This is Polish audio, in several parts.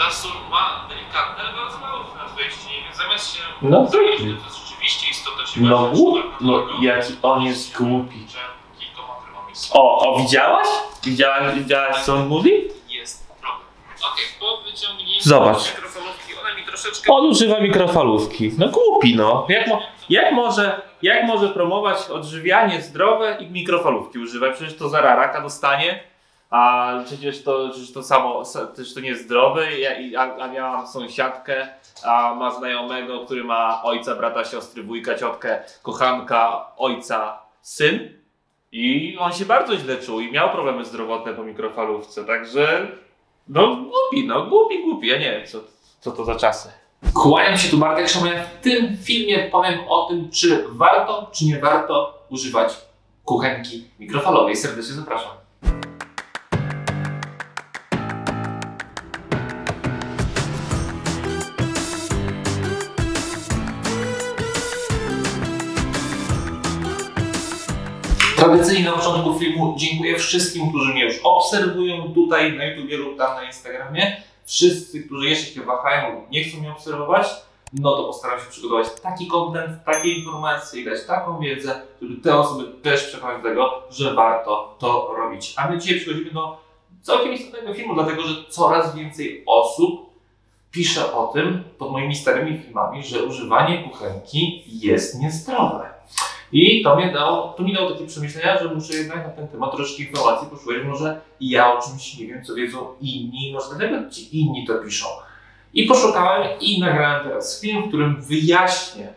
ta sól ma delikatne, ale bardzo nadwejście, więc zamiast się No zająć, głupi. to jest rzeczywiście istota się No głupi. No jaki on jest głupi. O, o widziałaś? Widziałaś, widziałaś co on mówi? jest problem. Okej, po wyciągnięciu Zobacz. mikrofalówki, ona mi troszeczkę... On używa mikrofalówki. No głupi no. Jak, mo jak, może, jak może promować odżywianie zdrowe i mikrofalówki używać? Przecież to zaraz raka dostanie. A przecież to, przecież to samo, sa- przecież to nie jest zdrowe. Ja, a, a miałam sąsiadkę, a ma znajomego, który ma ojca, brata, siostry, wujka, ciotkę, kochanka, ojca, syn. I on się bardzo źle czuł i miał problemy zdrowotne po mikrofalówce, także no głupi, no głupi, głupi, ja nie wiem co, co to za czasy. Kłaniam się tu Bartek Szomaja. W tym filmie powiem o tym, czy warto, czy nie warto używać kuchenki mikrofalowej. Serdecznie zapraszam. Tradycyjnie na początku filmu dziękuję wszystkim, którzy mnie już obserwują tutaj na YouTubie lub tam na Instagramie. Wszyscy, którzy jeszcze się wahają lub nie chcą mnie obserwować, no to postaram się przygotować taki content, takie informacje i dać taką wiedzę, żeby te osoby też przekonać do tego, że warto to robić. A my dzisiaj przechodzimy do całkiem istotnego filmu, dlatego że coraz więcej osób pisze o tym pod moimi starymi filmami, że używanie kuchenki jest niezdrowe. I to mnie dało, to mi dało takie przemyślenia, że muszę jednak na ten temat troszeczkę informacji poszukać. Może ja o czymś nie wiem, co wiedzą inni, może dlatego ci inni to piszą. I poszukałem i nagrałem teraz film, w którym wyjaśnię,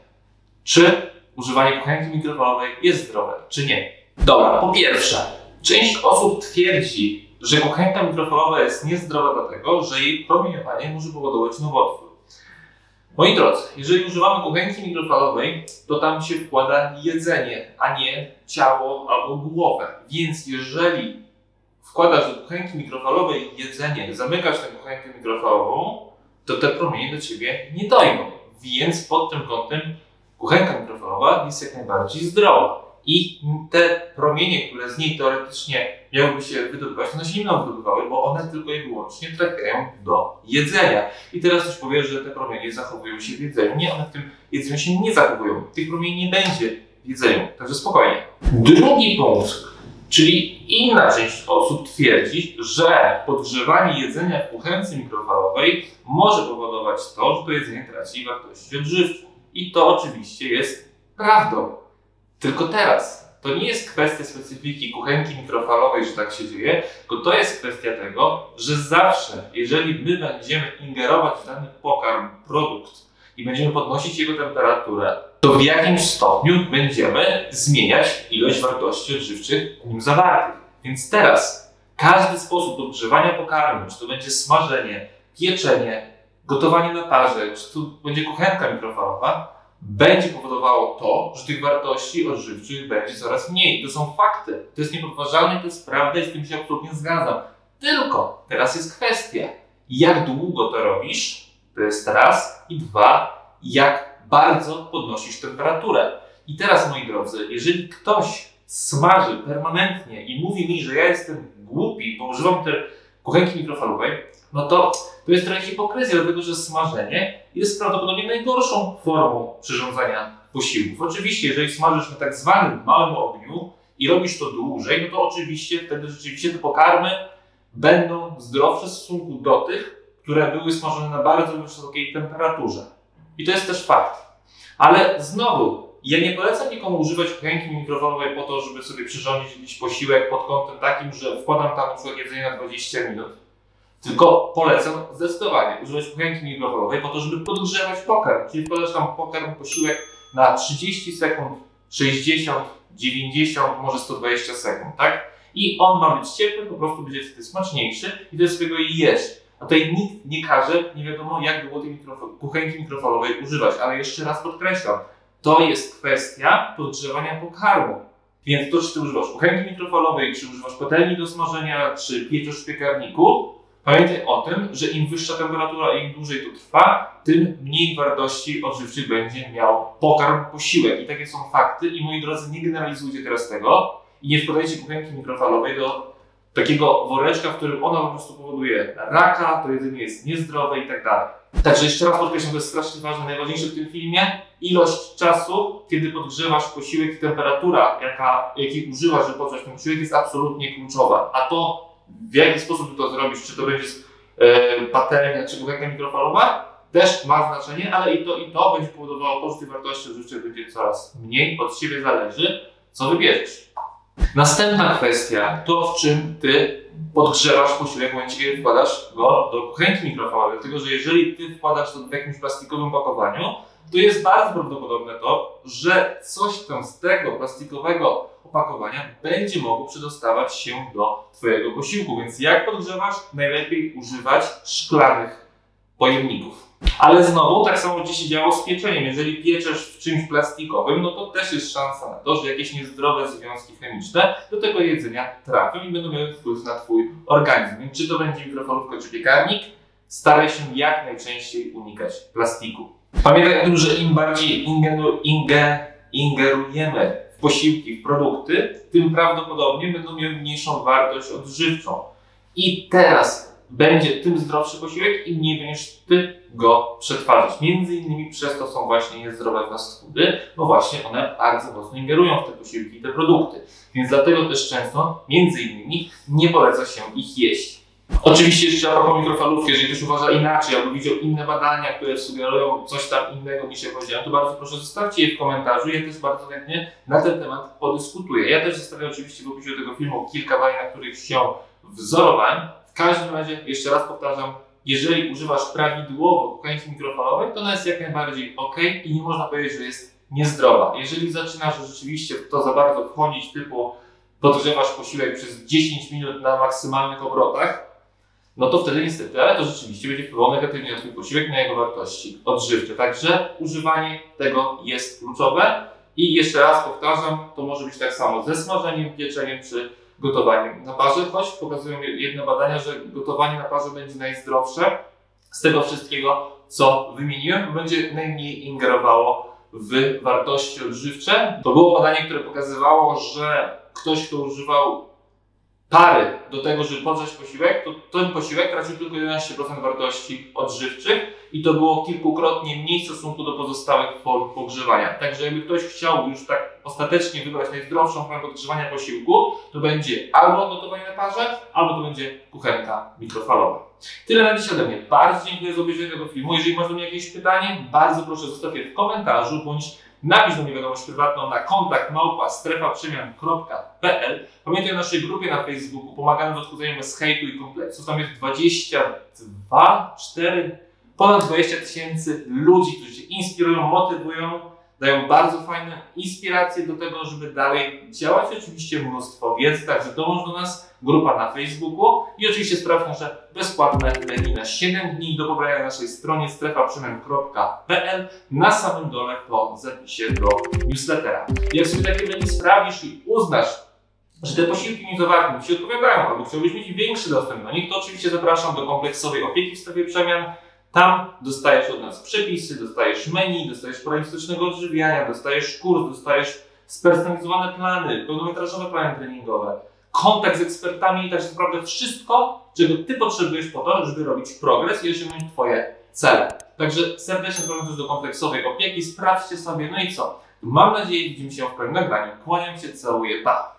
czy używanie kuchenki mikrofalowej jest zdrowe, czy nie. Dobra, po pierwsze, część osób twierdzi, że kuchenka mikrofalowa jest niezdrowa dlatego, że jej promieniowanie może powodować nowotwór. Moi drodzy, jeżeli używamy kuchenki mikrofalowej, to tam się wkłada jedzenie, a nie ciało albo głowę. Więc jeżeli wkładasz do kuchenki mikrofalowej jedzenie, zamykasz tę kuchenkę mikrofalową, to te promienie do ciebie nie dojdą. Więc pod tym kątem kuchenka mikrofalowa jest jak najbardziej zdrowa. I te promienie, które z niej teoretycznie miałyby się wydobywać, one się nie będą wydobywały, bo one tylko i wyłącznie trafiają do jedzenia. I teraz ktoś powie, że te promienie zachowują się w jedzeniu. Nie, one w tym jedzeniu się nie zachowują. Tych promieni nie będzie w jedzeniu, także spokojnie. Drugi punkt, czyli inna część osób twierdzi, że podgrzewanie jedzenia w kuchence mikrofalowej może powodować to, że to jedzenie traci wartości odżywczą. I to oczywiście jest prawdą. Tylko teraz. To nie jest kwestia specyfiki kuchenki mikrofalowej, że tak się dzieje, tylko to jest kwestia tego, że zawsze, jeżeli my będziemy ingerować w dany pokarm, produkt i będziemy podnosić jego temperaturę, to w jakimś stopniu będziemy zmieniać ilość wartości odżywczych w nim zawartych. Więc teraz każdy sposób odgrzewania pokarmu, czy to będzie smażenie, pieczenie, gotowanie na parze, czy to będzie kuchenka mikrofalowa, będzie powodowało to, że tych wartości odżywczych będzie coraz mniej. To są fakty. To jest niepodważalne, to jest prawda i z tym się absolutnie zgadzam. Tylko teraz jest kwestia, jak długo to robisz, to jest raz, i dwa, jak bardzo podnosisz temperaturę. I teraz, moi drodzy, jeżeli ktoś smaży permanentnie i mówi mi, że ja jestem głupi, bo używam tej kuchenki mikrofalowej, no to to jest trochę hipokryzja, dlatego że smażenie jest prawdopodobnie najgorszą formą przyrządzania posiłków. Oczywiście, jeżeli smażysz na tak zwanym małym ogniu i robisz to dłużej, no to oczywiście wtedy rzeczywiście te pokarmy będą zdrowsze w stosunku do tych, które były smażone na bardzo wysokiej temperaturze. I to jest też fakt. Ale znowu, ja nie polecam nikomu używać kuchenki mikrofalowej po to, żeby sobie przyrządzić jakiś posiłek pod kątem takim, że wkładam tam na przykład jedzenie na 20 minut. Tylko polecam zdecydowanie używać kuchenki mikrofalowej po to, żeby podgrzewać pokarm. Czyli wkładasz tam pokarm, posiłek na 30 sekund, 60, 90, może 120 sekund, tak? I on ma być ciepły, po prostu będzie wtedy smaczniejszy i ty sobie go jesz. A tutaj nikt nie każe, nie wiadomo jak długo tej mikrofo- kuchenki mikrofalowej używać, ale jeszcze raz podkreślam, to jest kwestia podgrzewania pokarmu. Więc to, czy ty używasz kuchenki mikrofalowej, czy używasz patelni do smażenia, czy pieczesz w piekarniku, pamiętaj o tym, że im wyższa temperatura i im dłużej to trwa, tym mniej wartości odżywczych będzie miał pokarm, posiłek. I takie są fakty. I moi drodzy, nie generalizujcie teraz tego i nie wkładajcie kuchenki mikrofalowej do takiego woreczka, w którym ona po prostu powoduje raka, to jedzenie jest niezdrowe i tak dalej. Także jeszcze raz podkreślam, to jest strasznie ważne, najważniejsze w tym filmie, ilość czasu, kiedy podgrzewasz posiłek i temperatura, jaka, jakiej używasz, żeby podgrzać ten posiłek jest absolutnie kluczowa. A to, w jaki sposób ty to zrobisz, czy to będzie e, patelnia, czy kuchenka mikrofalowa, też ma znaczenie, ale i to, i to będzie powodowało pozytyw wartości odżywczych będzie coraz mniej. Od Ciebie zależy, co wybierzesz. Następna kwestia, to w czym Ty podgrzewasz posiłek w momencie, kiedy wkładasz go do kuchenki mikrofalowej. Dlatego, że jeżeli Ty wkładasz to w jakimś plastikowym pakowaniu, to jest bardzo prawdopodobne to, że coś tam z tego plastikowego opakowania będzie mogło przedostawać się do Twojego posiłku. Więc jak podgrzewasz, najlepiej używać szklanych pojemników. Ale znowu, tak samo będzie się działo z pieczeniem. Jeżeli pieczesz w czymś plastikowym, no to też jest szansa na to, że jakieś niezdrowe związki chemiczne do tego jedzenia trafią i będą miały wpływ na Twój organizm. Więc czy to będzie mikrofalówka czy piekarnik, staraj się jak najczęściej unikać plastiku. Pamiętaj o tym, że im bardziej ingenu, inge, ingerujemy posiłki, produkty, tym prawdopodobnie będą miały mniejszą wartość odżywczą. I teraz będzie tym zdrowszy posiłek, im mniej będziesz ty go przetwarzać. Między innymi przez to są właśnie niezdrowe fast foody, bo właśnie one bardzo mocno ingerują w te posiłki i te produkty. Więc dlatego też często, między innymi, nie poleca się ich jeść. Oczywiście jeszcze a propos mikrofalówki, jeżeli ktoś uważa inaczej albo widział inne badania, które sugerują coś tam innego niż ja powiedziałem, to bardzo proszę zostawcie je w komentarzu. Ja też bardzo chętnie na ten temat podyskutuję. Ja też zostawię oczywiście w opisie tego filmu kilka badań, na których się wzorowałem. W każdym razie, jeszcze raz powtarzam, jeżeli używasz prawidłowo kuchenki mikrofalowej, to ona jest jak najbardziej ok i nie można powiedzieć, że jest niezdrowa. Jeżeli zaczynasz rzeczywiście to za bardzo wchodzić, typu podgrzewasz posiłek przez 10 minut na maksymalnych obrotach, no to wtedy niestety, ale to rzeczywiście będzie wpływało negatywnie na Twój posiłek, na jego wartości odżywcze. Także używanie tego jest kluczowe i jeszcze raz powtarzam, to może być tak samo ze smażeniem, pieczeniem czy gotowaniem na parze, choć pokazują jedne badania, że gotowanie na parze będzie najzdrowsze z tego wszystkiego, co wymieniłem, będzie najmniej ingerowało w wartości odżywcze. To było badanie, które pokazywało, że ktoś, kto używał pary do tego, żeby podgrzać posiłek, to ten posiłek tracił tylko 11% wartości odżywczych i to było kilkukrotnie mniej w stosunku do pozostałych form pogrzewania. Także jakby ktoś chciał już tak ostatecznie wybrać najzdrowszą formę podgrzewania posiłku, to będzie albo gotowanie na parze, albo to będzie kuchenka mikrofalowa. Tyle na dziś ode mnie. Bardzo dziękuję za obejrzenie tego filmu. Jeżeli masz do mnie jakieś pytanie, bardzo proszę zostaw je w komentarzu bądź napisz do mnie wiadomość prywatną na kontakt małpa strefaprzemian.pl. Pamiętaj o naszej grupie na Facebooku. Pomagamy w odchudzaniu bez hejtu i kompleksów. Tam jest 22, 4, ponad 20 tysięcy ludzi, którzy się inspirują, motywują, dają bardzo fajne inspiracje do tego, żeby dalej działać. Oczywiście mnóstwo wiedzy, także dołącz do nas, grupa na Facebooku i oczywiście sprawdź nasze bezpłatne menu na 7 dni do pobrania na naszej stronie strefaprzemian.pl na samym dole po zapisie do newslettera. Jak sobie takie menu sprawdzisz i uznasz, że te posiłki niezawarte Ci odpowiadają, albo chciałbyś mieć większy dostęp do nich, to oczywiście zapraszam do kompleksowej opieki w strefie przemian. Tam dostajesz od nas przepisy, dostajesz menu, dostajesz plan fizycznego odżywiania, dostajesz kurs, dostajesz spersonalizowane plany, pełnometrażowe plany treningowe, kontakt z ekspertami i tak naprawdę wszystko, czego Ty potrzebujesz po to, żeby robić progres i osiągnąć Twoje cele. Także serdecznie zapraszam do kompleksowej opieki, sprawdźcie sobie, no i co? Mam nadzieję, widzimy się w kolejnym nagraniu. Kłaniam się, całuję, pa!